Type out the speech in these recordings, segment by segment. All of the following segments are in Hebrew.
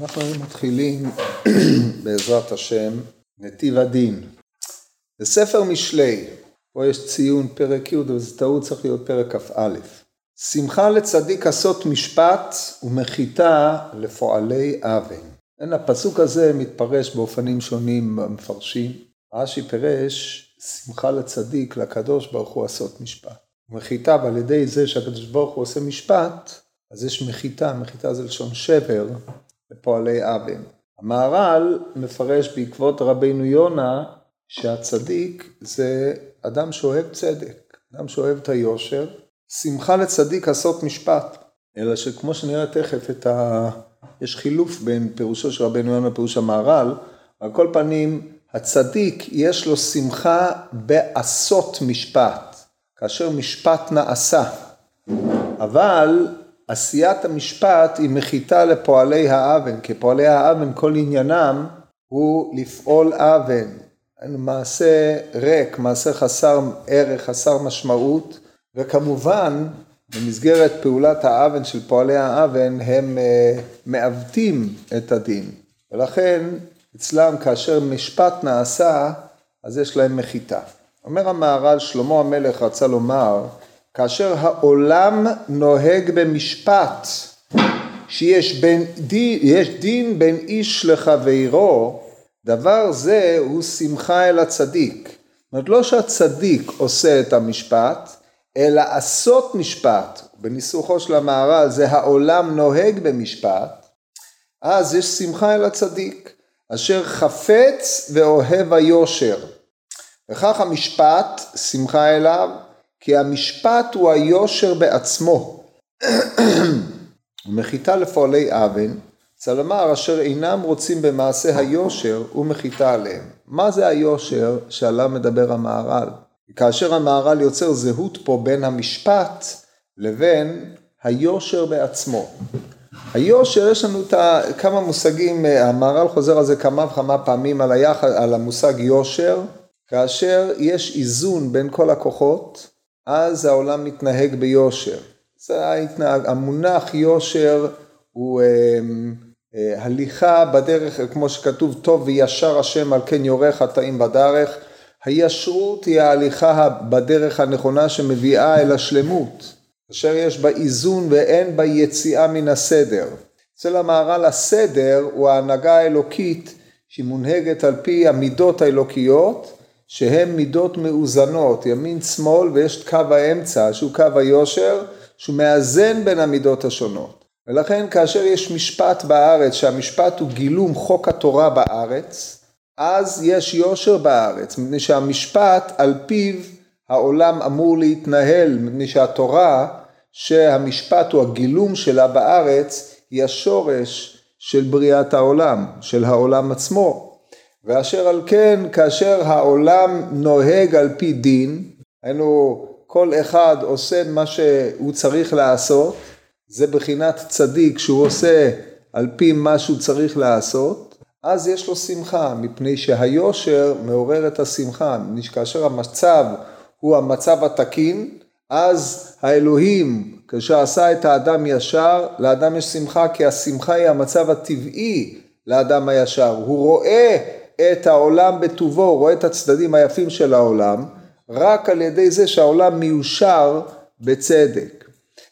אנחנו מתחילים בעזרת השם נתיב הדין. בספר משלי, פה יש ציון פרק י' וזה טעות צריך להיות פרק כ"א. שמחה לצדיק עשות משפט ומחיתה לפועלי אוון. אין הפסוק הזה מתפרש באופנים שונים במפרשים. רש"י פירש שמחה לצדיק לקדוש ברוך הוא עשות משפט. ומחיתה ועל ידי זה שהקדוש ברוך הוא עושה משפט אז יש מחיתה, מחיתה זה לשון שבר לפועלי אבן. המהר"ל מפרש בעקבות רבינו יונה שהצדיק זה אדם שאוהב צדק, אדם שאוהב את היושר, שמחה לצדיק עשות משפט, אלא שכמו שנראה תכף את ה... יש חילוף בין פירושו של רבינו יונה לפירוש המהר"ל, על כל פנים הצדיק יש לו שמחה בעשות משפט, כאשר משפט נעשה, אבל עשיית המשפט היא מחיתה לפועלי האוון, כי פועלי האוון כל עניינם הוא לפעול אוון, מעשה ריק, מעשה חסר ערך, חסר משמעות, וכמובן במסגרת פעולת האוון של פועלי האוון הם uh, מעוותים את הדין, ולכן אצלם כאשר משפט נעשה אז יש להם מחיתה. אומר המהר"ל שלמה המלך רצה לומר כאשר העולם נוהג במשפט, שיש בין, דין, דין בין איש לחברו, דבר זה הוא שמחה אל הצדיק. זאת אומרת, לא שהצדיק עושה את המשפט, אלא עשות משפט, בניסוחו של המהר"ל זה העולם נוהג במשפט, אז יש שמחה אל הצדיק, אשר חפץ ואוהב היושר. וכך המשפט, שמחה אליו, כי המשפט הוא היושר בעצמו. ומחיתה לפועלי אוון, צריך לומר אשר אינם רוצים במעשה היושר ומחיתה עליהם. מה זה היושר שעליו מדבר המהר"ל? כאשר המהר"ל יוצר זהות פה בין המשפט לבין היושר בעצמו. היושר, יש לנו את כמה מושגים, המהר"ל חוזר על זה כמה וכמה פעמים על, היחד, על המושג יושר, כאשר יש איזון בין כל הכוחות, אז העולם מתנהג ביושר. זה ההתנהג, המונח יושר הוא אה, אה, הליכה בדרך, כמו שכתוב, טוב וישר השם על כן יורה חטאים בדרך. הישרות היא ההליכה בדרך הנכונה שמביאה אל השלמות, אשר יש בה איזון ואין בה יציאה מן הסדר. אצל המהר"ל הסדר הוא ההנהגה האלוקית שהיא מונהגת על פי המידות האלוקיות שהן מידות מאוזנות, ימין שמאל ויש את קו האמצע שהוא קו היושר שהוא מאזן בין המידות השונות. ולכן כאשר יש משפט בארץ שהמשפט הוא גילום חוק התורה בארץ, אז יש יושר בארץ, מפני שהמשפט על פיו העולם אמור להתנהל, מפני שהתורה שהמשפט הוא הגילום שלה בארץ היא השורש של בריאת העולם, של העולם עצמו. ואשר על כן כאשר העולם נוהג על פי דין, היינו כל אחד עושה מה שהוא צריך לעשות, זה בחינת צדיק שהוא עושה על פי מה שהוא צריך לעשות, אז יש לו שמחה, מפני שהיושר מעורר את השמחה, מפני שכאשר המצב הוא המצב התקין, אז האלוהים, כאשר עשה את האדם ישר, לאדם יש שמחה, כי השמחה היא המצב הטבעי לאדם הישר. הוא רואה את העולם בטובו, הוא רואה את הצדדים היפים של העולם, רק על ידי זה שהעולם מיושר בצדק.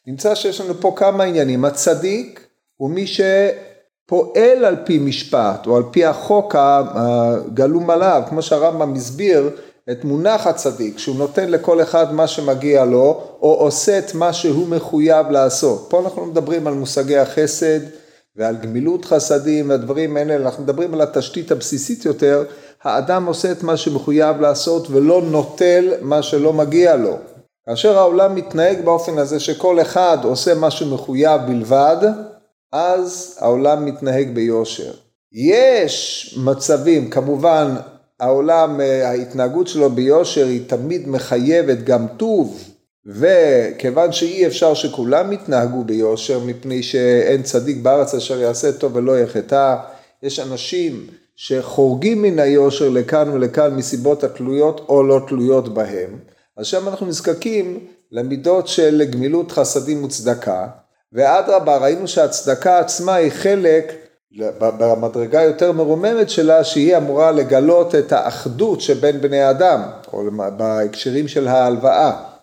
נמצא שיש לנו פה כמה עניינים, הצדיק הוא מי שפועל על פי משפט או על פי החוק הגלום עליו, כמו שהרמב"ם הסביר את מונח הצדיק, שהוא נותן לכל אחד מה שמגיע לו, או עושה את מה שהוא מחויב לעשות. פה אנחנו מדברים על מושגי החסד, ועל גמילות חסדים והדברים האלה, אנחנו מדברים על התשתית הבסיסית יותר, האדם עושה את מה שמחויב לעשות ולא נוטל מה שלא מגיע לו. כאשר העולם מתנהג באופן הזה שכל אחד עושה מה שמחויב בלבד, אז העולם מתנהג ביושר. יש מצבים, כמובן העולם, ההתנהגות שלו ביושר היא תמיד מחייבת גם טוב, וכיוון שאי אפשר שכולם יתנהגו ביושר מפני שאין צדיק בארץ אשר יעשה טוב ולא יחטא, יש אנשים שחורגים מן היושר לכאן ולכאן מסיבות התלויות או לא תלויות בהם, אז שם אנחנו נזקקים למידות של גמילות חסדים וצדקה, ואדרבה ראינו שהצדקה עצמה היא חלק במדרגה יותר מרוממת שלה, שהיא אמורה לגלות את האחדות שבין בני אדם, או בהקשרים של ההלוואה.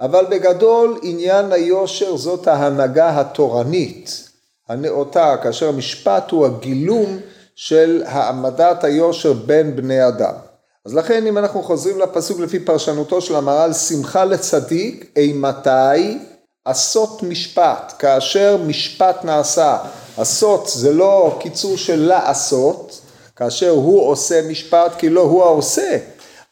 אבל בגדול עניין היושר זאת ההנהגה התורנית, הנאותה, כאשר המשפט הוא הגילום של העמדת היושר בין בני אדם. אז לכן אם אנחנו חוזרים לפסוק לפי פרשנותו של המהר"ל, שמחה לצדיק אימתי עשות משפט, כאשר משפט נעשה. עשות זה לא קיצור של לעשות, כאשר הוא עושה משפט כי לא הוא העושה,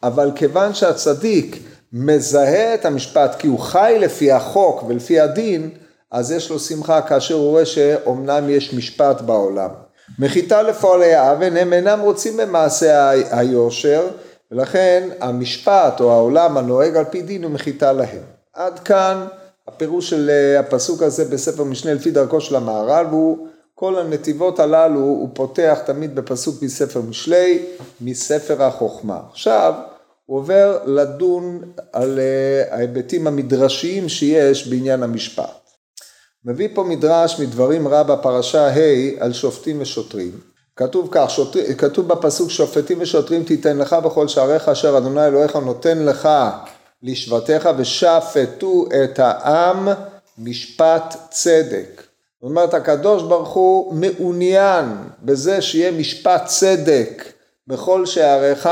אבל כיוון שהצדיק מזהה את המשפט כי הוא חי לפי החוק ולפי הדין, אז יש לו שמחה כאשר הוא רואה שאומנם יש משפט בעולם. מחיתה לפועלי האבן הם אינם רוצים במעשה היושר ולכן המשפט או העולם הנוהג על פי דין הוא מחיתה להם. עד כאן הפירוש של אה, הפסוק הזה בספר משנה לפי דרכו של המהר"ל והוא כל הנתיבות הללו הוא פותח תמיד בפסוק מספר משלי מספר החוכמה. עכשיו הוא עובר לדון על אה, ההיבטים המדרשיים שיש בעניין המשפט. מביא פה מדרש מדברים רע בפרשה ה' על שופטים ושוטרים. כתוב כך, שוט... כתוב בפסוק שופטים ושוטרים תיתן לך בכל שעריך אשר אדוני אלוהיך נותן לך לשבטיך ושפטו את העם משפט צדק. זאת אומרת הקדוש ברוך הוא מעוניין בזה שיהיה משפט צדק בכל שעריך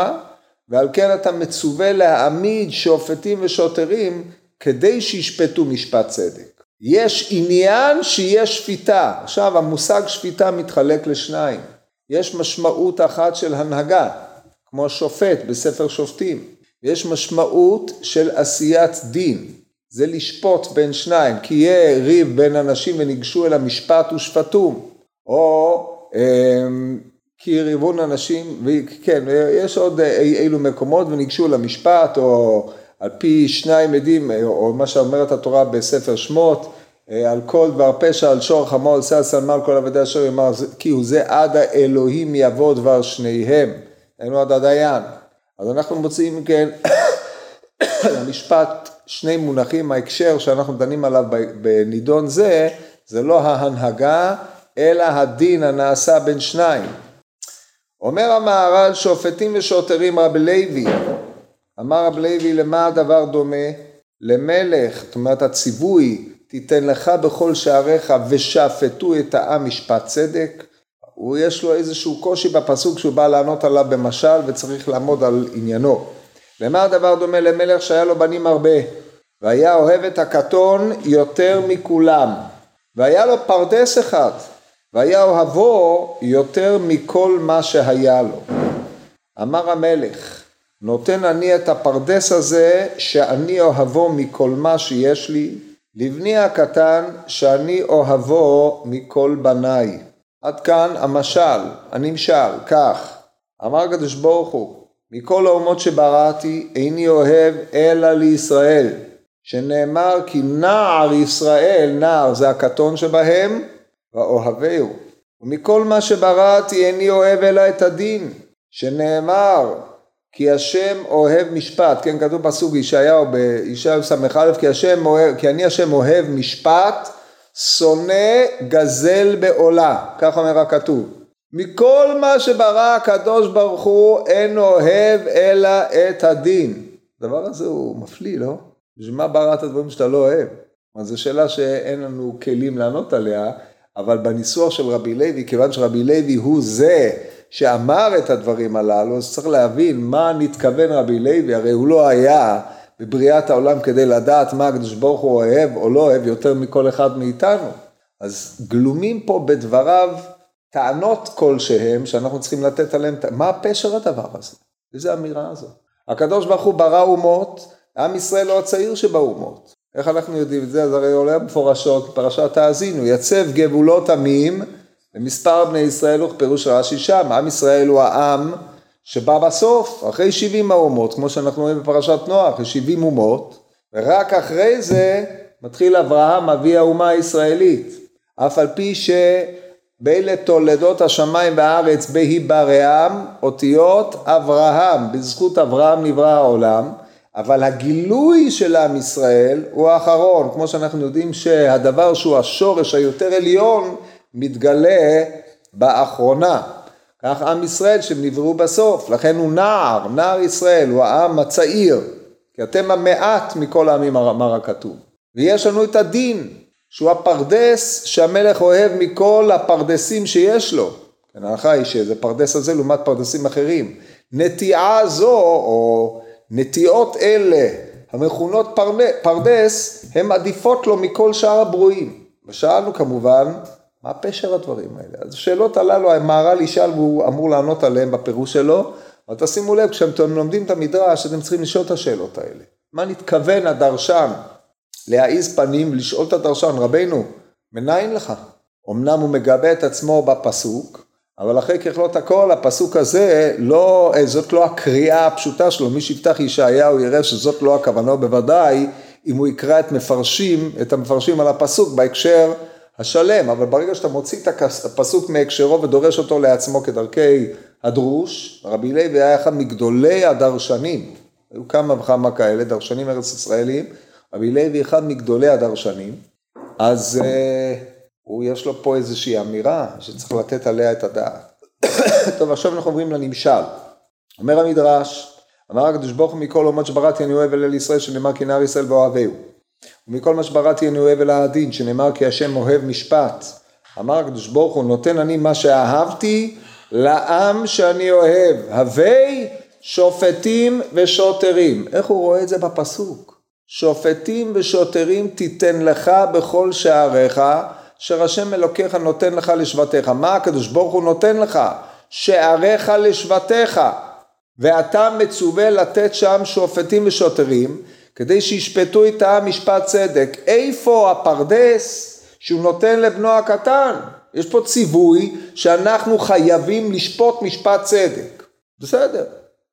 ועל כן אתה מצווה להעמיד שופטים ושוטרים כדי שישפטו משפט צדק. יש עניין שיש שפיטה. עכשיו המושג שפיטה מתחלק לשניים. יש משמעות אחת של הנהגה, כמו שופט בספר שופטים. יש משמעות של עשיית דין. זה לשפוט בין שניים, כי יהיה ריב בין אנשים וניגשו אל המשפט ושפטום. או אמ, כי ריבון אנשים, וכן, יש עוד אילו מקומות וניגשו למשפט, או על פי שניים עדים, או מה שאומרת התורה בספר שמות, אה, על כל דבר פשע, על שור חמור, על סלמה, על כל עבדי אשר יאמר, כי הוא זה עד האלוהים יבוא דבר שניהם, היינו עד הדיין. אז אנחנו מוצאים כן, למשפט שני מונחים, ההקשר שאנחנו דנים עליו בנידון זה, זה לא ההנהגה, אלא הדין הנעשה בין שניים. אומר המהר"ל שופטים ושוטרים רבי לוי, אמר רבי לוי למה הדבר דומה? למלך, זאת אומרת הציווי תיתן לך בכל שעריך ושפטו את העם משפט צדק. הוא יש לו איזשהו קושי בפסוק שהוא בא לענות עליו במשל וצריך לעמוד על עניינו. למה הדבר דומה למלך שהיה לו בנים הרבה והיה אוהב את הקטון יותר מכולם והיה לו פרדס אחד והיה אוהבו יותר מכל מה שהיה לו. אמר המלך, נותן אני את הפרדס הזה שאני אוהבו מכל מה שיש לי, לבני הקטן שאני אוהבו מכל בניי. עד כאן המשל, הנמשל, כך, אמר הקדוש ברוך הוא, מכל האומות שבראתי איני אוהב אלא לישראל, שנאמר כי נער ישראל, נער זה הקטון שבהם, ואוהביהו. ומכל מה שבראתי איני אוהב אלא את הדין, שנאמר כי השם אוהב משפט, כן כתוב פסוק ישעיהו בישעיהו ס"א כי, כי אני השם אוהב משפט, שונא גזל בעולה, כך אומר הכתוב. מכל מה שברא הקדוש ברוך הוא אין אוהב אלא את הדין. הדבר הזה הוא מפליא, לא? בשביל מה בראת הדברים שאתה לא אוהב? זו שאלה שאין לנו כלים לענות עליה, אבל בניסוח של רבי לוי, כיוון שרבי לוי הוא זה שאמר את הדברים הללו, אז צריך להבין מה נתכוון רבי לוי, הרי הוא לא היה בבריאת העולם כדי לדעת מה הקדוש ברוך הוא אוהב או לא אוהב יותר מכל אחד מאיתנו. אז גלומים פה בדבריו טענות כלשהם שאנחנו צריכים לתת עליהם, מה פשר הדבר הזה? איזה אמירה הזו? הקדוש ברוך הוא ברא אומות, עם ישראל לא הצעיר שבאומות. איך אנחנו יודעים את זה? אז הרי עולה מפורשות, פרשת האזינו, יצב גבולות עמים ומספר בני ישראל הוא רש"י שם, עם ישראל הוא העם שבא בסוף, אחרי 70 האומות, כמו שאנחנו רואים בפרשת נוח, יש 70 אומות, ורק אחרי זה מתחיל אברהם אבי האומה הישראלית, אף על פי שבאלה תולדות השמיים והארץ בהיברעם, אותיות אברהם, בזכות אברהם נברא העולם, אבל הגילוי של עם ישראל הוא האחרון, כמו שאנחנו יודעים שהדבר שהוא השורש היותר עליון מתגלה באחרונה. כך עם ישראל שהם נבראו בסוף, לכן הוא נער, נער ישראל, הוא העם הצעיר, כי אתם המעט מכל העמים אמר הכתוב. ויש לנו את הדין, שהוא הפרדס שהמלך אוהב מכל הפרדסים שיש לו. כן, ההנחה היא שזה פרדס הזה לעומת פרדסים אחרים. נטיעה זו, או נטיעות אלה, המכונות פרדס, הן עדיפות לו מכל שאר הברואים. ושאלנו כמובן, מה פשר הדברים האלה? אז השאלות הללו המהר"ל ישאל והוא אמור לענות עליהן בפירוש שלו, אבל תשימו לב, כשאתם לומדים את המדרש, אתם צריכים לשאול את השאלות האלה. מה נתכוון הדרשן להעיז פנים, לשאול את הדרשן, רבנו, מניין לך? אמנם הוא מגבה את עצמו בפסוק, אבל אחרי ככלות הכל, הפסוק הזה, לא, זאת לא הקריאה הפשוטה שלו, מי שיפתח ישעיהו יראה שזאת לא הכוונה בוודאי, אם הוא יקרא את מפרשים, את המפרשים על הפסוק בהקשר השלם, אבל ברגע שאתה מוציא את הפסוק מהקשרו ודורש אותו לעצמו כדרכי הדרוש, רבי לוי היה אחד מגדולי הדרשנים, היו כמה וכמה כאלה, דרשנים ארץ ישראלים, רבי לוי אחד מגדולי הדרשנים, אז uh, הוא יש לו פה איזושהי אמירה שצריך לתת עליה את הדעת. טוב, עכשיו אנחנו עוברים לנמשל. אומר המדרש, אמר הקדוש ברוך הוא מכל אומות שבראתי אני אוהב אל ישראל שנאמר כי נער ישראל ואוהביהו. ומכל מה שבראתי אני אוהב אל העדין שנאמר כי השם אוהב משפט. אמר הקדוש ברוך הוא נותן אני מה שאהבתי לעם שאני אוהב. הווי שופטים ושוטרים. איך הוא רואה את זה בפסוק? שופטים ושוטרים תיתן לך בכל שעריך אשר השם אלוקיך נותן לך לשבטיך. מה הקדוש ברוך הוא נותן לך? שעריך לשבטיך. ואתה מצווה לתת שם שופטים ושוטרים כדי שישפטו את העם משפט צדק. איפה הפרדס שהוא נותן לבנו הקטן? יש פה ציווי שאנחנו חייבים לשפוט משפט צדק. בסדר.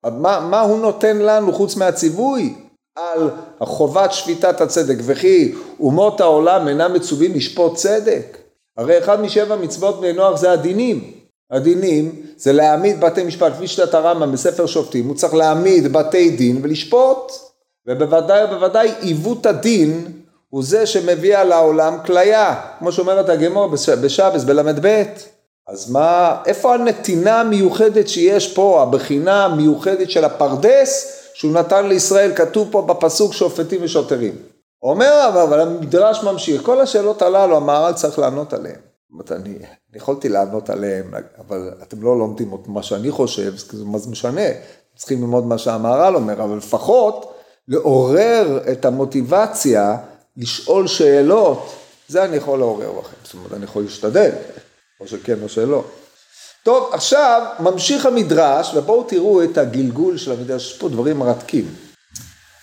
מה, מה הוא נותן לנו חוץ מהציווי? על חובת שפיטת הצדק, וכי אומות העולם אינם מצווים לשפוט צדק. הרי אחד משבע מצוות בני נוח זה הדינים. הדינים זה להעמיד בתי משפט, כפי שיטת הרמב"ם בספר שופטים, הוא צריך להעמיד בתי דין ולשפוט. ובוודאי ובוודאי עיוות הדין הוא זה שמביא על העולם כליה, כמו שאומרת הגמור בשבס בל"ב. אז מה, איפה הנתינה המיוחדת שיש פה, הבחינה המיוחדת של הפרדס שהוא נתן לישראל, כתוב פה בפסוק שופטים ושוטרים. אומר אבל, אבל המדרש ממשיך, כל השאלות הללו המהר"ל צריך לענות עליהן. זאת אומרת, אני, אני יכולתי לענות עליהן, אבל אתם לא לומדים את מה שאני חושב, זה משנה? צריכים ללמוד מה שהמהר"ל אומר, אבל לפחות לעורר את המוטיבציה לשאול שאלות, זה אני יכול לעורר בכם, זאת אומרת, אני יכול להשתדל, או שכן או שלא. טוב, עכשיו ממשיך המדרש, ובואו תראו את הגלגול של המדרש, יש פה דברים מרתקים.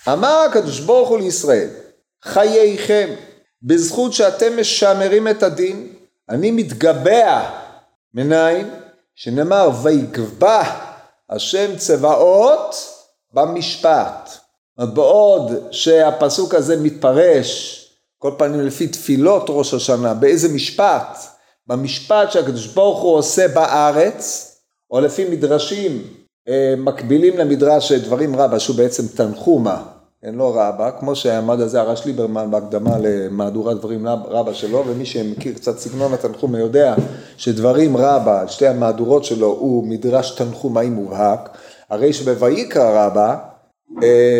אמר הקדוש ברוך הוא לישראל, חייכם, בזכות שאתם משמרים את הדין, אני מתגבע, מניין? שנאמר, ויגבע השם צבאות במשפט. בעוד שהפסוק הזה מתפרש, כל פעמים לפי תפילות ראש השנה, באיזה משפט? במשפט שהקדוש ברוך הוא עושה בארץ, או לפי מדרשים אה, מקבילים למדרש דברים רבה, שהוא בעצם תנחומה, אין לו רבה, כמו שעמד על זה הרש ליברמן בהקדמה למהדורת דברים רבה שלו, ומי שמכיר קצת סגנון התנחומה יודע שדברים רבה, שתי המהדורות שלו, הוא מדרש תנחומאי מובהק, הרי שבויקרא רבה,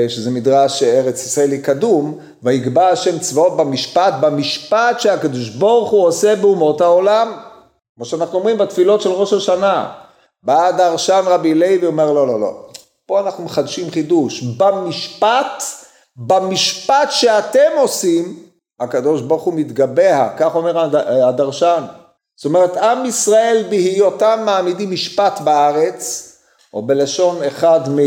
שזה מדרש ארץ ישראלי קדום, ויגבע השם צבאות במשפט, במשפט שהקדוש ברוך הוא עושה באומות העולם. כמו שאנחנו אומרים בתפילות של ראש השנה. בא דרשן רבי לוי ואומר לא לא לא, פה אנחנו מחדשים חידוש, במשפט, במשפט שאתם עושים, הקדוש ברוך הוא מתגבע, כך אומר הדרשן. זאת אומרת עם ישראל בהיותם מעמידים משפט בארץ, או בלשון אחד מ...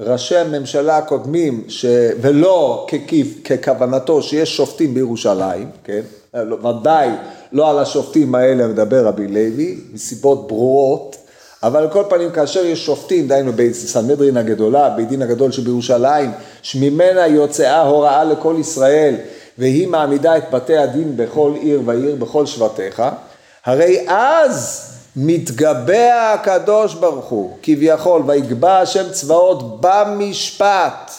ראשי הממשלה הקודמים, ש... ולא ככיף, ככוונתו שיש שופטים בירושלים, כן? לא, ודאי לא על השופטים האלה מדבר רבי לוי, מסיבות ברורות, אבל על כל פנים כאשר יש שופטים, דהיינו בסנהדרין הגדולה, בית דין הגדול שבירושלים, שממנה יוצאה הוראה לכל ישראל, והיא מעמידה את בתי הדין בכל עיר ועיר, בכל שבטיך, הרי אז מתגבע הקדוש ברוך הוא, כביכול, ויגבע השם צבאות במשפט.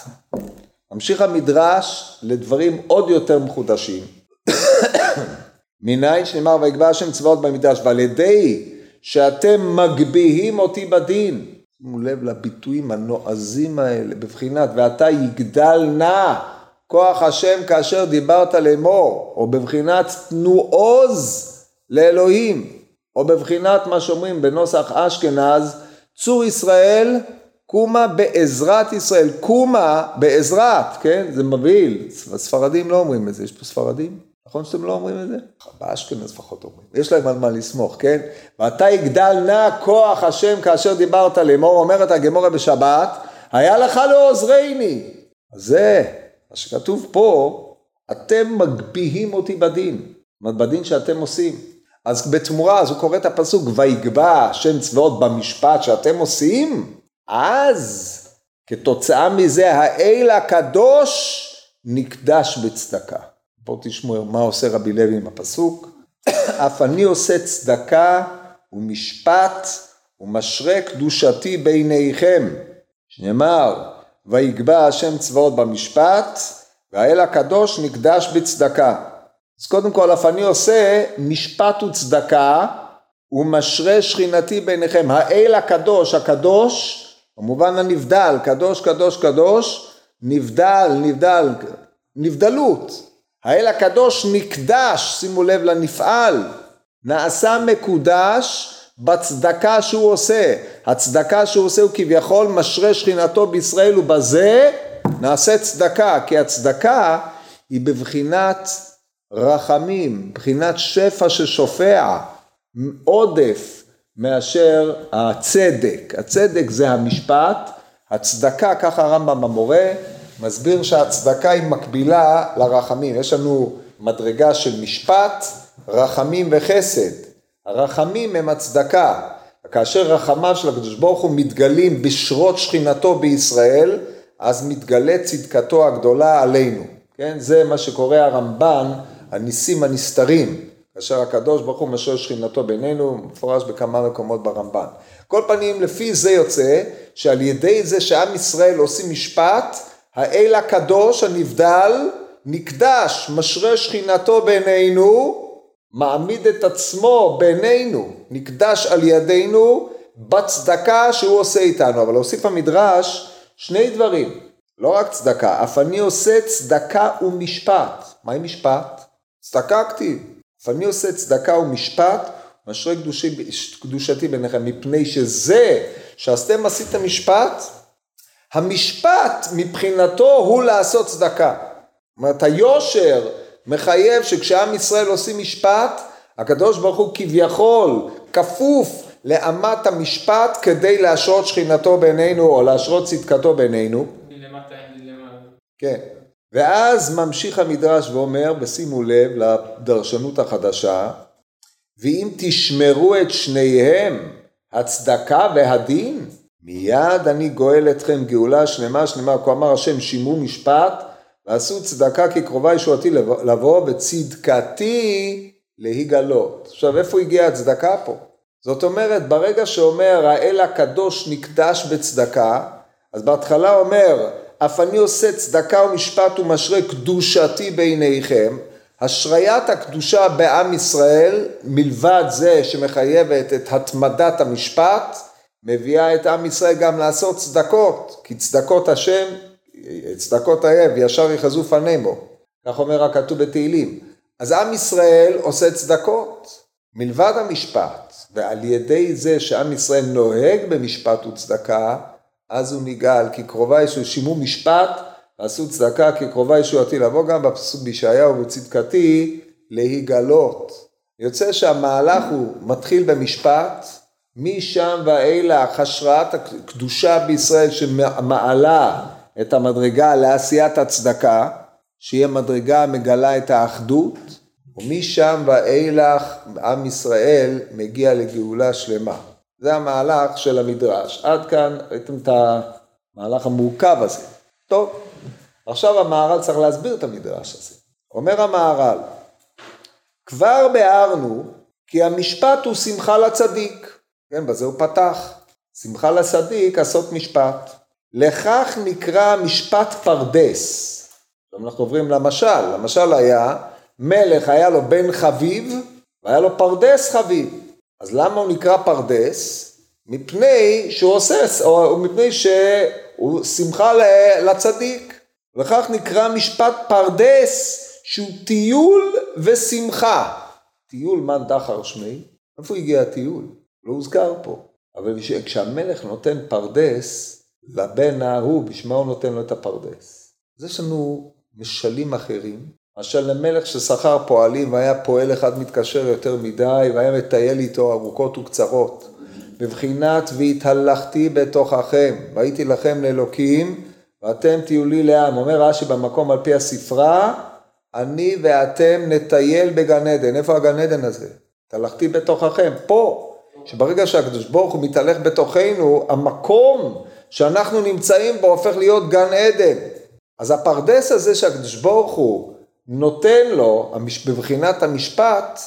ממשיך המדרש לדברים עוד יותר מחודשים. מניין שנאמר ויגבה השם צבאות במקדש ועל ידי שאתם מגביהים אותי בדין. שימו לב לביטויים הנועזים האלה בבחינת ואתה יגדל נא כוח השם כאשר דיברת לאמור או בבחינת תנו עוז לאלוהים או בבחינת מה שאומרים בנוסח אשכנז צור ישראל קומה בעזרת ישראל קומה בעזרת כן זה מבהיל הספרדים לא אומרים את זה יש פה ספרדים נכון שאתם לא אומרים את זה? באשכנז לפחות אומרים. יש להם על מה לסמוך, כן? ואתה יגדל נא כוח השם כאשר דיברת לאמור, אומרת הגמורה בשבת, היה לך לעוזרני. אז זה, מה שכתוב פה, אתם מגביהים אותי בדין. בדין שאתם עושים. אז בתמורה, אז הוא קורא את הפסוק, ויגבע שם צבאות במשפט שאתם עושים, אז כתוצאה מזה האל הקדוש נקדש בצדקה. פה תשמעו מה עושה רבי לוי עם הפסוק. אף אני עושה צדקה ומשפט ומשרה קדושתי בעיניכם. שנאמר, ויגבע השם צבאות במשפט, והאל הקדוש נקדש בצדקה. אז קודם כל, אף אני עושה משפט וצדקה, ומשרה שכינתי בעיניכם. האל הקדוש, הקדוש, במובן הנבדל, קדוש, קדוש, קדוש, נבדל, נבדל, נבדלות. האל הקדוש נקדש, שימו לב לנפעל, נעשה מקודש בצדקה שהוא עושה. הצדקה שהוא עושה הוא כביכול משרה שכינתו בישראל ובזה נעשה צדקה, כי הצדקה היא בבחינת רחמים, בחינת שפע ששופע, עודף מאשר הצדק. הצדק זה המשפט, הצדקה, ככה הרמב"ם המורה, מסביר שהצדקה היא מקבילה לרחמים. יש לנו מדרגה של משפט, רחמים וחסד. הרחמים הם הצדקה. כאשר רחמיו של הקדוש ברוך הוא מתגלים בשרות שכינתו בישראל, אז מתגלה צדקתו הגדולה עלינו. כן? זה מה שקורא הרמב"ן, הניסים הנסתרים. כאשר הקדוש ברוך הוא משרה שכינתו בינינו, מפורש בכמה מקומות ברמב"ן. כל פנים, לפי זה יוצא שעל ידי זה שעם ישראל עושים משפט, האל הקדוש הנבדל נקדש, משרה שכינתו בינינו, מעמיד את עצמו בינינו, נקדש על ידינו בצדקה שהוא עושה איתנו. אבל הוסיף המדרש שני דברים, לא רק צדקה, אף אני עושה צדקה ומשפט. מהי משפט? כתיב. אף אני עושה צדקה ומשפט, משרה קדושי, קדושתי ביניכם, מפני שזה שעשיתם עשיתם משפט, המשפט מבחינתו הוא לעשות צדקה. זאת אומרת היושר מחייב שכשעם ישראל עושים משפט, הקדוש ברוך הוא כביכול כפוף לאמת המשפט כדי להשרות שכינתו בינינו או להשרות צדקתו בינינו. כן. ואז ממשיך המדרש ואומר, ושימו לב לדרשנות החדשה, ואם תשמרו את שניהם, הצדקה והדין, מיד אני גואל אתכם גאולה שלמה שלמה, כה אמר השם שימו משפט ועשו צדקה כי קרובה ישועתי לבוא וצדקתי להיגלות. עכשיו איפה הגיעה הצדקה פה? זאת אומרת ברגע שאומר האל הקדוש נקדש בצדקה אז בהתחלה אומר אף אני עושה צדקה ומשפט ומשרה קדושתי בעיניכם השריית הקדושה בעם ישראל מלבד זה שמחייבת את התמדת המשפט מביאה את עם ישראל גם לעשות צדקות, כי צדקות השם, צדקות האב, ישר יחזו פנימו, כך אומר הכתוב בתהילים. אז עם ישראל עושה צדקות, מלבד המשפט, ועל ידי זה שעם ישראל נוהג במשפט וצדקה, אז הוא נגאל, כי קרובה ישוע, שימו משפט, ועשו צדקה, כי קרובה ישועתי לבוא גם בפסוק בישעיהו ובצדקתי להיגלות. יוצא שהמהלך הוא מתחיל במשפט, משם ואילך השראת הקדושה בישראל שמעלה את המדרגה לעשיית הצדקה, שהיא המדרגה המגלה את האחדות, ומשם ואילך עם ישראל מגיע לגאולה שלמה. זה המהלך של המדרש. עד כאן ראיתם את המהלך המורכב הזה. טוב, עכשיו המהר"ל צריך להסביר את המדרש הזה. אומר המהר"ל, כבר ביארנו כי המשפט הוא שמחה לצדיק. כן, בזה הוא פתח. שמחה לצדיק עשות משפט. לכך נקרא משפט פרדס. עכשיו אנחנו עוברים למשל, המשל היה מלך היה לו בן חביב והיה לו פרדס חביב. אז למה הוא נקרא פרדס? מפני שהוא עושה, או מפני שהוא שמחה לצדיק. וכך נקרא משפט פרדס שהוא טיול ושמחה. טיול מן דחר שמי, איפה הגיע הטיול? לא הוזכר פה. אבל כשהמלך נותן פרדס לבן ההוא, בשביל מה הוא נותן לו את הפרדס? אז יש לנו משלים אחרים, מאשר למלך ששכר פועלים והיה פועל אחד מתקשר יותר מדי והיה מטייל איתו ארוכות וקצרות. בבחינת והתהלכתי בתוככם, והייתי לכם לאלוקים ואתם תהיו לי לעם. אומר רש"י במקום על פי הספרה, אני ואתם נטייל בגן עדן. איפה הגן עדן הזה? התהלכתי בתוככם, פה. שברגע שהקדוש ברוך הוא מתהלך בתוכנו, המקום שאנחנו נמצאים בו הופך להיות גן עדן. אז הפרדס הזה שהקדוש ברוך הוא נותן לו, בבחינת המשפט,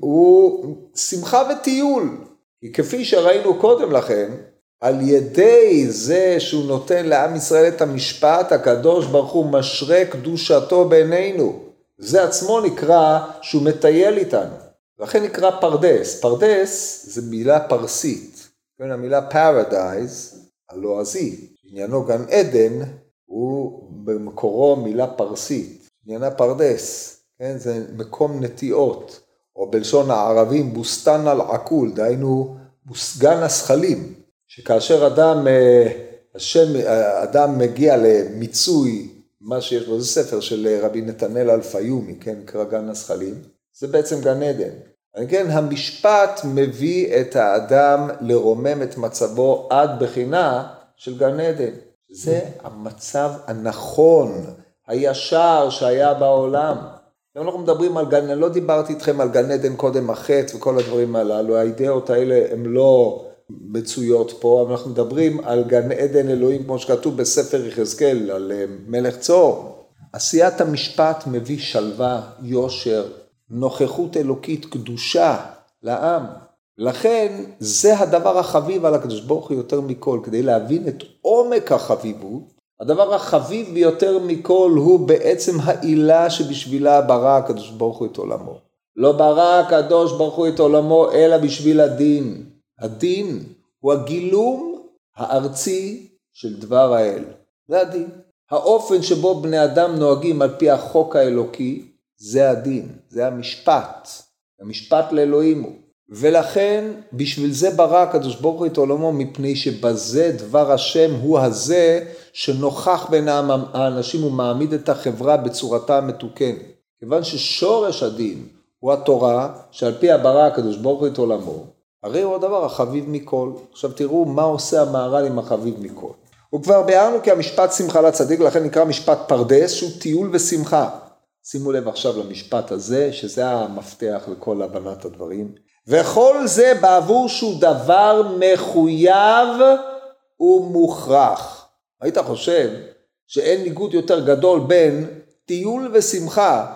הוא שמחה וטיול. כי כפי שראינו קודם לכן, על ידי זה שהוא נותן לעם ישראל את המשפט, הקדוש ברוך הוא משרה קדושתו בינינו. זה עצמו נקרא שהוא מטייל איתנו. לכן נקרא פרדס. פרדס זה מילה פרסית. כן, המילה paradise, הלועזי, עניינו גן עדן, הוא במקורו מילה פרסית. עניינה פרדס, כן, זה מקום נטיעות, או בלשון הערבים بستان العقول, דהיינו גן השכלים, שכאשר אדם, אה, השם, אדם מגיע למיצוי, מה שיש לו, זה ספר של רבי נתנאל אלפיומי, כן, נקרא גן השכלים, זה בעצם גן עדן. כן, המשפט מביא את האדם לרומם את מצבו עד בחינה של גן עדן. זה המצב הנכון, הישר שהיה בעולם. אם אנחנו מדברים על גן, עדן, לא דיברתי איתכם על גן עדן קודם החטא וכל הדברים הללו, האידאות האלה הן לא מצויות פה, אבל אנחנו מדברים על גן עדן אלוהים כמו שכתוב בספר יחזקאל על אה, מלך צור. עשיית המשפט מביא שלווה, יושר, נוכחות אלוקית, קדושה לעם. לכן זה הדבר החביב על הקדוש ברוך הוא יותר מכל, כדי להבין את עומק החביבות. הדבר החביב ביותר מכל הוא בעצם העילה שבשבילה ברא הקדוש ברוך הוא את עולמו. לא ברא הקדוש ברוך הוא את עולמו אלא בשביל הדין. הדין הוא הגילום הארצי של דבר האל. זה הדין. האופן שבו בני אדם נוהגים על פי החוק האלוקי זה הדין, זה המשפט, המשפט לאלוהים הוא. ולכן בשביל זה ברא הקדוש ברוך הוא את עולמו מפני שבזה דבר השם הוא הזה שנוכח בין האנשים ומעמיד את החברה בצורתה המתוקנת. כיוון ששורש הדין הוא התורה שעל פי הברא הקדוש ברוך הוא את עולמו, הרי הוא הדבר החביב מכל. עכשיו תראו מה עושה המהר"ל עם החביב מכל. וכבר ביארנו כי המשפט שמחה לצדיק, לכן נקרא משפט פרדס, שהוא טיול ושמחה. שימו לב עכשיו למשפט הזה, שזה המפתח לכל הבנת הדברים. וכל זה בעבור שהוא דבר מחויב ומוכרח. היית חושב שאין ניגוד יותר גדול בין טיול ושמחה.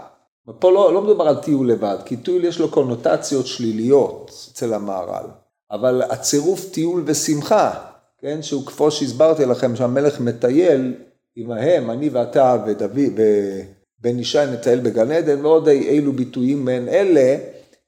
פה לא, לא מדובר על טיול לבד, כי טיול יש לו קונוטציות שליליות אצל המהר"ל. אבל הצירוף טיול ושמחה, כן, שהוא כמו שהסברתי לכם שהמלך מטייל עמהם, אני ואתה ודוד, בן ישי נטייל בגן עדן ועוד אילו ביטויים מעין אלה,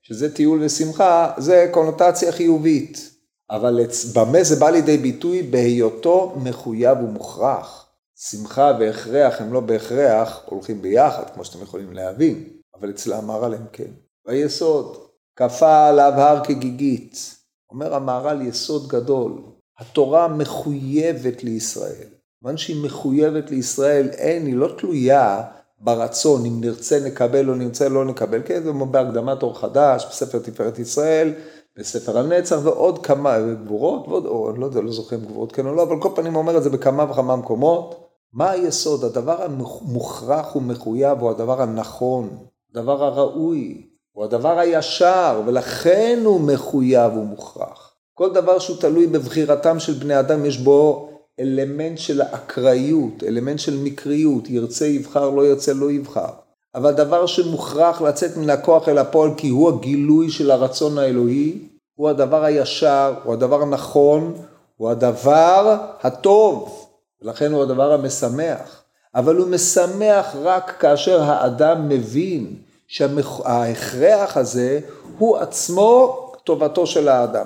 שזה טיול ושמחה, זה קונוטציה חיובית. אבל במה זה בא לידי ביטוי? בהיותו מחויב ומוכרח. שמחה והכרח הם לא בהכרח הולכים ביחד, כמו שאתם יכולים להבין, אבל אצל המהר"ל הם כן. ביסוד, כפה עליו הר כגיגית. אומר המהר"ל יסוד גדול, התורה מחויבת לישראל. כיוון שהיא מחויבת לישראל, אין, היא לא תלויה ברצון, אם נרצה נקבל או נרצה לא נקבל, כן, זה בהקדמת אור חדש, בספר תפארת ישראל, בספר הנצח ועוד כמה גבורות, ועוד, או אני לא יודע, לא זוכר אם גבורות כן או לא, אבל כל פנים אומר את זה בכמה וכמה מקומות. מה היסוד? הדבר המוכרח ומחויב הוא הדבר הנכון, הדבר הראוי, הוא הדבר הישר, ולכן הוא מחויב ומוכרח. כל דבר שהוא תלוי בבחירתם של בני אדם, יש בו אלמנט של אקראיות, אלמנט של מקריות, ירצה יבחר, לא ירצה לא יבחר. אבל דבר שמוכרח לצאת מן הכוח אל הפועל כי הוא הגילוי של הרצון האלוהי, הוא הדבר הישר, הוא הדבר הנכון, הוא הדבר הטוב, ולכן הוא הדבר המשמח. אבל הוא משמח רק כאשר האדם מבין שההכרח הזה הוא עצמו טובתו של האדם.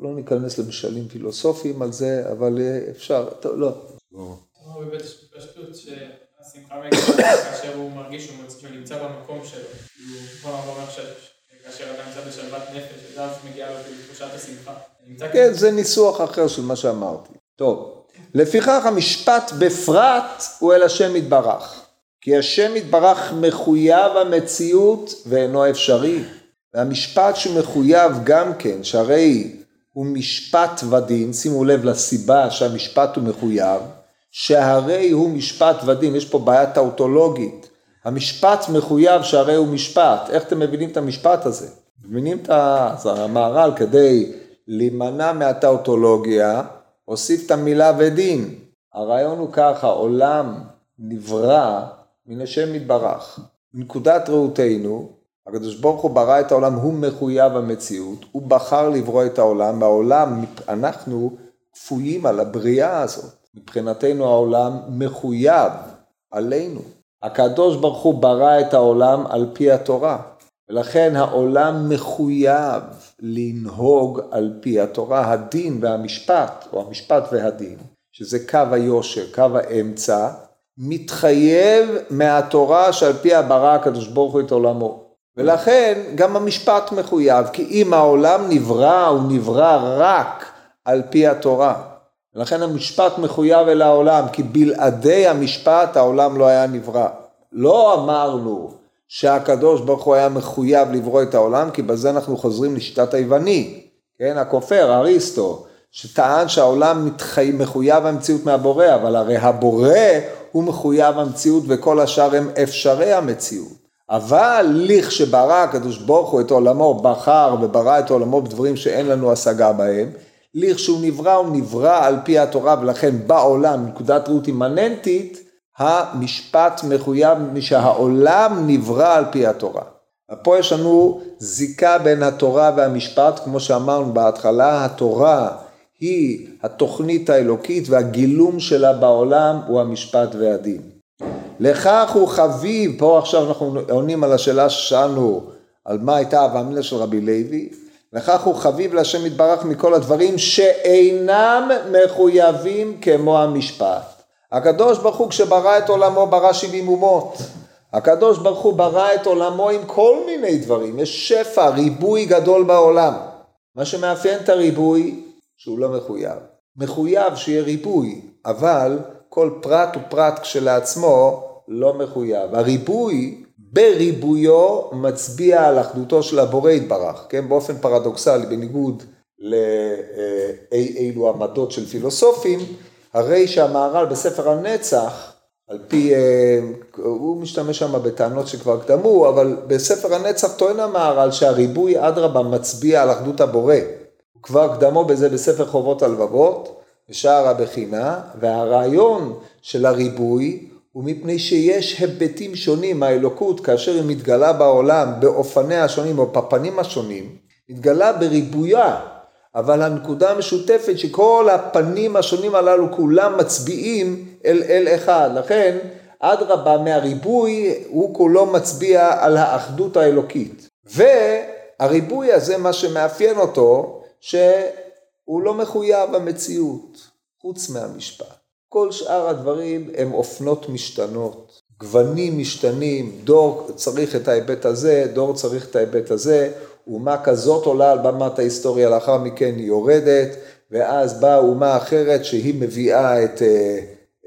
לא ניכנס למשלים פילוסופיים על זה, אבל אפשר, טוב, לא. הוא בפשטות שהשמחה מגיעה כאשר הוא מרגיש שהוא נמצא במקום שלו. הוא אומר שכאשר אדם נמצא בשלוות נפש, אז מגיעה לו תחושת השמחה. כן, זה ניסוח אחר של מה שאמרתי. טוב, לפיכך המשפט בפרט הוא אל השם יתברך. כי השם יתברך מחויב המציאות ואינו אפשרי. והמשפט שמחויב גם כן, שהרי הוא משפט ודין, שימו לב לסיבה שהמשפט הוא מחויב, שהרי הוא משפט ודין, יש פה בעיה טאוטולוגית. המשפט מחויב שהרי הוא משפט, איך אתם מבינים את המשפט הזה? מבינים את המהר"ל כדי להימנע מהטאוטולוגיה, הוסיף את המילה ודין. הרעיון הוא ככה, עולם נברא מן השם יתברך. מנקודת ראותנו, הקדוש ברוך הוא ברא את העולם, הוא מחויב המציאות, הוא בחר לברוא את העולם, והעולם, אנחנו כפויים על הבריאה הזאת. מבחינתנו העולם מחויב עלינו. הקדוש ברוך הוא ברא את העולם על פי התורה, ולכן העולם מחויב לנהוג על פי התורה, הדין והמשפט, או המשפט והדין, שזה קו היושר, קו האמצע, מתחייב מהתורה שעל פי הברא הקדוש ברוך הוא את עולמו. ולכן גם המשפט מחויב, כי אם העולם נברא, הוא נברא רק על פי התורה. ולכן המשפט מחויב אל העולם, כי בלעדי המשפט העולם לא היה נברא. לא אמרנו שהקדוש ברוך הוא היה מחויב לברוא את העולם, כי בזה אנחנו חוזרים לשיטת היווני, כן, הכופר, אריסטו, שטען שהעולם מתחי... מחויב המציאות מהבורא, אבל הרי הבורא הוא מחויב המציאות וכל השאר הם אפשרי המציאות. אבל לכשברא הקדוש ברוך הוא את עולמו, בחר וברא את עולמו בדברים שאין לנו השגה בהם, לכשהוא נברא הוא נברא על פי התורה ולכן בעולם, נקודת ראות אימננטית, המשפט מחויב משהעולם נברא על פי התורה. פה יש לנו זיקה בין התורה והמשפט, כמו שאמרנו בהתחלה, התורה היא התוכנית האלוקית והגילום שלה בעולם הוא המשפט והדין. לכך הוא חביב, פה עכשיו אנחנו עונים על השאלה ששאלנו על מה הייתה הווה של רבי לוי, לכך הוא חביב להשם יתברך מכל הדברים שאינם מחויבים כמו המשפט. הקדוש ברוך הוא כשברא את עולמו ברא שבעים אומות. הקדוש ברוך הוא ברא את עולמו עם כל מיני דברים, יש שפע, ריבוי גדול בעולם. מה שמאפיין את הריבוי, שהוא לא מחויב. מחויב שיהיה ריבוי, אבל כל פרט ופרט כשלעצמו לא מחויב. הריבוי בריבויו מצביע על אחדותו של הבורא יתברך, כן? באופן פרדוקסלי, בניגוד לאילו עמדות של פילוסופים, הרי שהמהר"ל בספר הנצח, על פי, אה, הוא משתמש שם בטענות שכבר קדמו, אבל בספר הנצח טוען המהר"ל שהריבוי אדרבה מצביע על אחדות הבורא. הוא כבר קדמו בזה בספר חובות הלבבות, בשער הבחינה, והרעיון של הריבוי הוא מפני שיש היבטים שונים מהאלוקות כאשר היא מתגלה בעולם באופניה השונים או בפנים השונים, מתגלה בריבויה אבל הנקודה המשותפת שכל הפנים השונים הללו כולם מצביעים אל אל אחד, לכן אדרבה מהריבוי הוא כולו מצביע על האחדות האלוקית. והריבוי הזה מה שמאפיין אותו שהוא לא מחויב המציאות חוץ מהמשפט. כל שאר הדברים הם אופנות משתנות, גוונים משתנים, דור צריך את ההיבט הזה, דור צריך את ההיבט הזה, אומה כזאת עולה על במת ההיסטוריה, לאחר מכן היא יורדת, ואז באה אומה אחרת שהיא מביאה את, אה,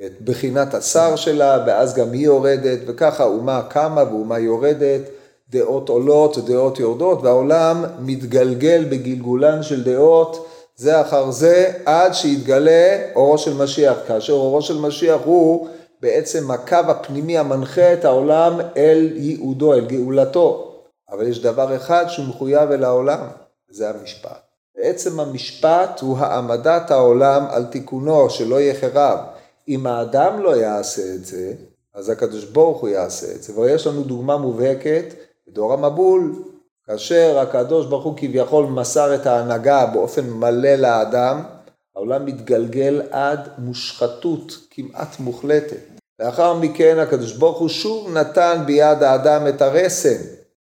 את בחינת השר שלה, ואז גם היא יורדת, וככה אומה קמה ואומה יורדת, דעות עולות, דעות יורדות, והעולם מתגלגל בגלגולן של דעות זה אחר זה, עד שיתגלה אורו של משיח, כאשר אורו של משיח הוא בעצם הקו הפנימי המנחה את העולם אל ייעודו, אל גאולתו. אבל יש דבר אחד שהוא מחויב אל העולם, זה המשפט. בעצם המשפט הוא העמדת העולם על תיקונו, שלא יהיה חרב. אם האדם לא יעשה את זה, אז הקדוש ברוך הוא יעשה את זה. ויש לנו דוגמה מובהקת בדור המבול, כאשר הקדוש ברוך הוא כביכול מסר את ההנהגה באופן מלא לאדם, העולם מתגלגל עד מושחתות כמעט מוחלטת. לאחר מכן הקדוש ברוך הוא שוב נתן ביד האדם את הרסן,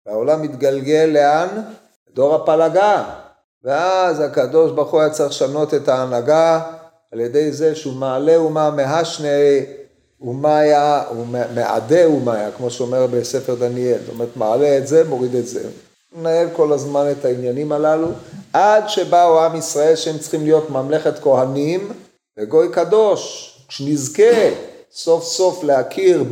והעולם מתגלגל לאן? דור הפלגה. ואז הקדוש ברוך הוא היה צריך לשנות את ההנהגה על ידי זה שהוא מעלה אומה מהשני אומיה, מעדה אומיה, כמו שאומר בספר דניאל. זאת אומרת, מעלה את זה, מוריד את זה. מנהל כל הזמן את העניינים הללו, עד שבאו עם ישראל שהם צריכים להיות ממלכת כהנים וגוי קדוש, כשנזכה סוף סוף להכיר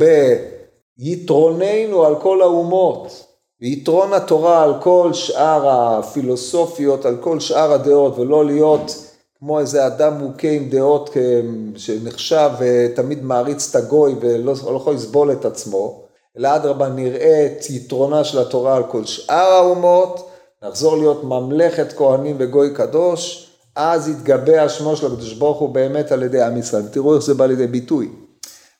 ביתרוננו על כל האומות, ויתרון התורה על כל שאר הפילוסופיות, על כל שאר הדעות, ולא להיות כמו איזה אדם מוכה עם דעות שנחשב ותמיד מעריץ את הגוי ולא לא יכול לסבול את עצמו, אלא אדרבה נראה את יתרונה של התורה על כל שאר האומות, נחזור להיות ממלכת כהנים וגוי קדוש, אז יתגבע שמו של הקדוש ברוך הוא באמת על ידי עם ישראל. תראו איך זה בא לידי ביטוי.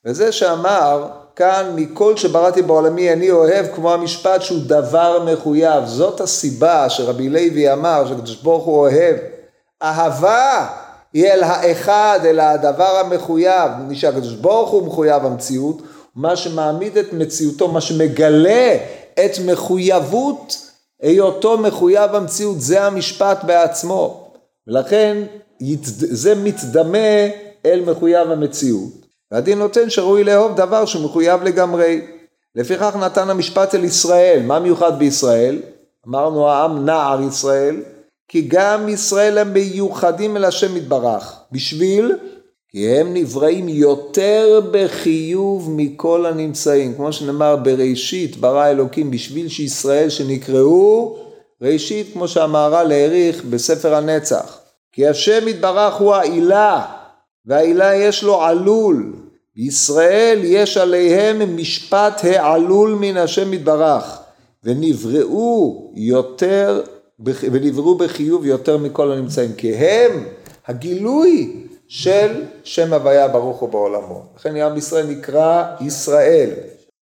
וזה שאמר, כאן מכל שבראתי בעולמי אני אוהב כמו המשפט שהוא דבר מחויב. זאת הסיבה שרבי לוי אמר שהקדוש ברוך הוא אוהב. אהבה היא אל האחד, אל הדבר המחויב. מי שהקדוש ברוך הוא מחויב המציאות, מה שמעמיד את מציאותו, מה שמגלה את מחויבות היותו מחויב המציאות, זה המשפט בעצמו. ולכן זה מתדמה אל מחויב המציאות. והדין נותן שראוי לאהוב דבר שמחויב לגמרי. לפיכך נתן המשפט אל ישראל. מה מיוחד בישראל? אמרנו העם נער ישראל, כי גם ישראל הם מיוחדים אל השם יתברך. בשביל כי הם נבראים יותר בחיוב מכל הנמצאים, כמו שנאמר בראשית ברא אלוקים בשביל שישראל שנקראו ראשית כמו שהמהר"ל העריך בספר הנצח, כי השם יתברך הוא העילה והעילה יש לו עלול, בישראל יש עליהם משפט העלול מן השם יתברך ונבראו יותר ונבראו בחיוב יותר מכל הנמצאים כי הם הגילוי של שם הוויה ברוך הוא בעולמו. לכן עם ישראל נקרא ישראל.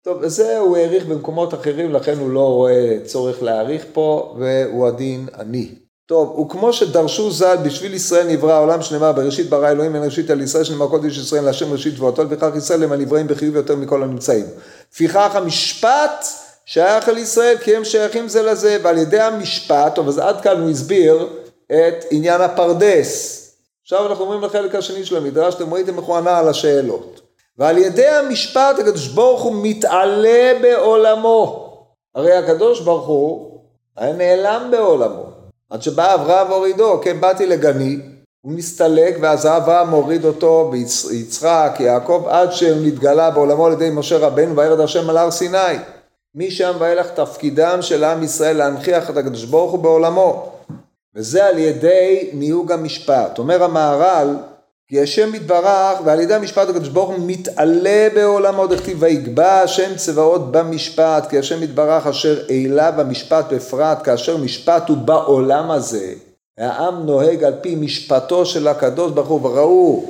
טוב, וזה הוא העריך במקומות אחרים, לכן הוא לא רואה צורך להעריך פה, והוא הדין אני. טוב, וכמו שדרשו ז"ל, בשביל ישראל נברא העולם שנאמר בראשית ברא אלוהים אין ראשית על ישראל שנאמר קודש ישראל להשם ראשית תבואתו, לפיכך ישראל הם הנבראים בחיוב יותר מכל הנמצאים. לפיכך המשפט שייך על ישראל כי הם שייכים זה לזה, ועל ידי המשפט, טוב אז עד כאן הוא הסביר את עניין הפרדס. עכשיו אנחנו אומרים לחלק השני של המדרש, אתם ראיתם איך הוא ענה על השאלות. ועל ידי המשפט הקדוש ברוך הוא מתעלה בעולמו. הרי הקדוש ברוך הוא היה נעלם בעולמו. עד שבא אברהם והורידו, כן באתי לגני, הוא מסתלק ואז אברהם מוריד אותו ביצחק, יעקב, עד שהוא נתגלה בעולמו על ידי משה רבנו וירד השם על הר סיני. משם ואילך תפקידם של עם ישראל להנכיח את הקדוש ברוך הוא בעולמו. וזה על ידי ניהוג המשפט. אומר המהר"ל, כי השם יתברך ועל ידי המשפט הקדוש ברוך הוא מתעלה בעולמו דכתיב ויגבע השם צבאות במשפט כי השם יתברך אשר העלה במשפט בפרט כאשר משפט הוא בעולם הזה. העם נוהג על פי משפטו של הקדוש ברוך הוא. וראו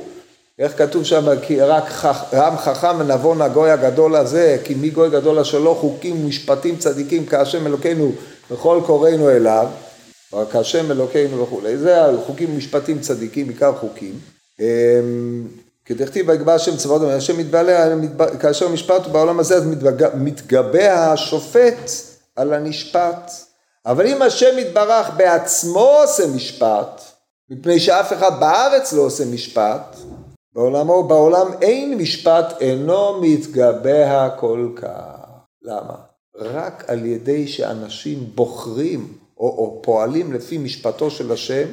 איך כתוב שם כי רק חכ... חכם ונבון הגוי הגדול הזה כי מי גוי גדול אשר לא חוקים ומשפטים צדיקים כאשם אלוקינו וכל קוראינו אליו רק השם אלוקינו וכולי, זה חוקים ומשפטים צדיקים, עיקר חוקים. אמ, כדכתיב ויגבע השם צבאות השם מתבלה, כאשר משפט בעולם הזה אז מתגבע השופט על הנשפט. אבל אם השם יתברך בעצמו עושה משפט, מפני שאף אחד בארץ לא עושה משפט, בעולמו, בעולם אין משפט, אינו מתגבע כל כך. למה? רק על ידי שאנשים בוחרים או, או פועלים לפי משפטו של השם,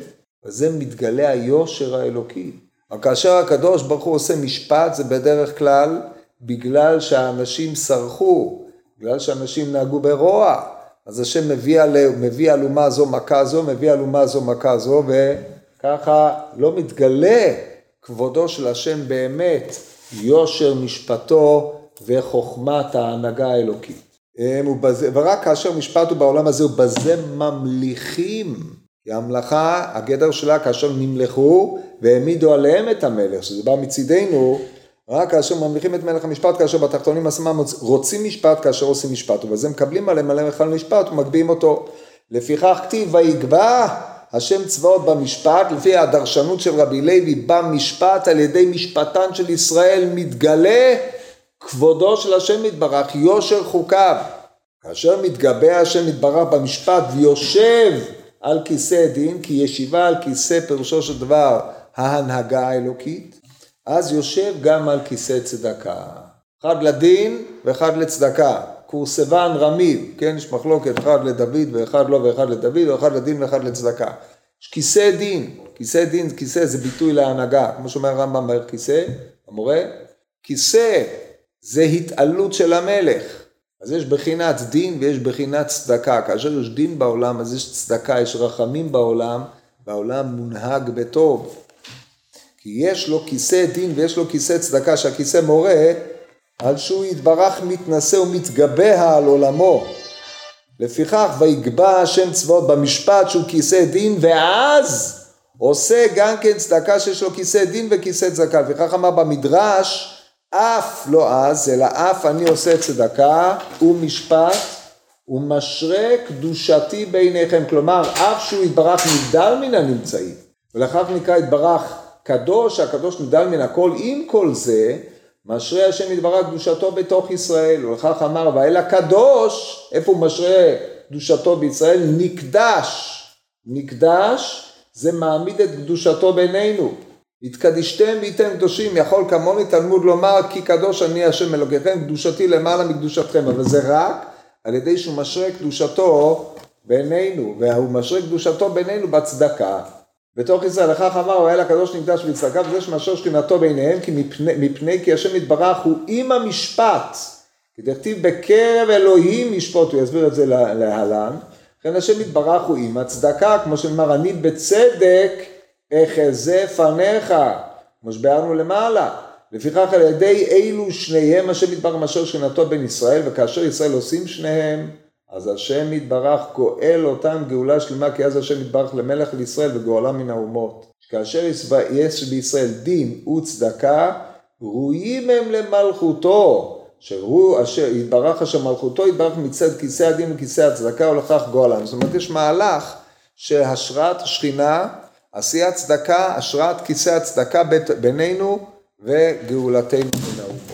וזה מתגלה היושר האלוקי. אבל כאשר הקדוש ברוך הוא עושה משפט, זה בדרך כלל בגלל שהאנשים סרחו, בגלל שאנשים נהגו ברוע. אז השם מביא, על, מביא על אומה זו מכה זו, מביא על אומה זו מכה זו, וככה לא מתגלה כבודו של השם באמת, יושר משפטו וחוכמת ההנהגה האלוקית. ורק כאשר משפט הוא בעולם הזה ובזה ממליכים. כי המלאכה, הגדר שלה כאשר נמלכו והעמידו עליהם את המלך, שזה בא מצידנו, רק כאשר ממליכים את מלך המשפט, כאשר בתחתונים עצמם רוצים משפט, כאשר עושים משפט, ובזה מקבלים עליהם עליהם אחד משפט ומגביהים אותו. לפיכך כתיב ויגבע השם צבאות במשפט, לפי הדרשנות של רבי לוי במשפט, על ידי משפטן של ישראל מתגלה כבודו של השם יתברך, יושר חוקיו. כאשר מתגבה השם יתברך במשפט ויושב על כיסא דין, כי ישיבה על כיסא פירושו של דבר ההנהגה האלוקית, אז יושב גם על כיסא צדקה. אחד לדין ואחד לצדקה. קורסבן רמיב, כן, יש מחלוקת אחד לדוד ואחד לא ואחד לדוד, או אחד לדין ואחד לצדקה. יש כיסא דין, כיסא דין, כיסא זה ביטוי להנהגה, כמו שאומר הרמב"ם כיסא, המורה, כיסא זה התעלות של המלך, אז יש בחינת דין ויש בחינת צדקה, כאשר יש דין בעולם אז יש צדקה, יש רחמים בעולם, והעולם מונהג בטוב. כי יש לו כיסא דין ויש לו כיסא צדקה, שהכיסא מורה על שהוא יתברך מתנשא ומתגבה על עולמו. לפיכך ויגבה השם צבאות במשפט שהוא כיסא דין ואז עושה גם כן צדקה שיש לו כיסא דין וכיסא צדקה. לפיכך אמר במדרש אף לא אז אלא אף אני עושה צדקה ומשפט ומשרה קדושתי בעיניכם. כלומר אף שהוא יתברך נבדל מן הנמצאים ולכך נקרא יתברך קדוש הקדוש נבדל מן הכל עם כל זה משרה השם יתברך קדושתו בתוך ישראל, ולכך אמר ואל הקדוש, איפה הוא משרה קדושתו בישראל? נקדש, נקדש זה מעמיד את קדושתו בינינו. התקדישתם וייתם קדושים, יכול כמוני תלמוד לומר כי קדוש אני השם אלוקיכם, קדושתי למעלה מקדושתכם, אבל זה רק על ידי שהוא משרה קדושתו בינינו, והוא משרה קדושתו בינינו בצדקה. בתוך ישראל לכך אמר הוא היה לקדוש נקדש בצדקה וזה שמאשר שכינתו ביניהם כי מפני, מפני כי השם יתברך הוא עם המשפט כדכתיב בקרב אלוהים ישפוט הוא יסביר את זה להלן לכן השם יתברך הוא עם הצדקה כמו שנאמר אני בצדק אחזה פניך כמו שביארנו למעלה לפיכך על ידי אילו שניהם השם יתברך מאשר שכינתו בין ישראל וכאשר ישראל עושים שניהם אז השם יתברך גואל אותם גאולה שלמה כי אז השם יתברך למלך לישראל וגואלם מן האומות. כאשר יש בישראל דין וצדקה ראויים הם למלכותו שהוא אשר יתברך אשר מלכותו יתברך מצד כיסא הדין וכיסא הצדקה ולכך גואלם. זאת אומרת יש מהלך שהשראת השכינה, עשיית צדקה, השראת כיסא הצדקה בינינו וגאולתנו מן האומות.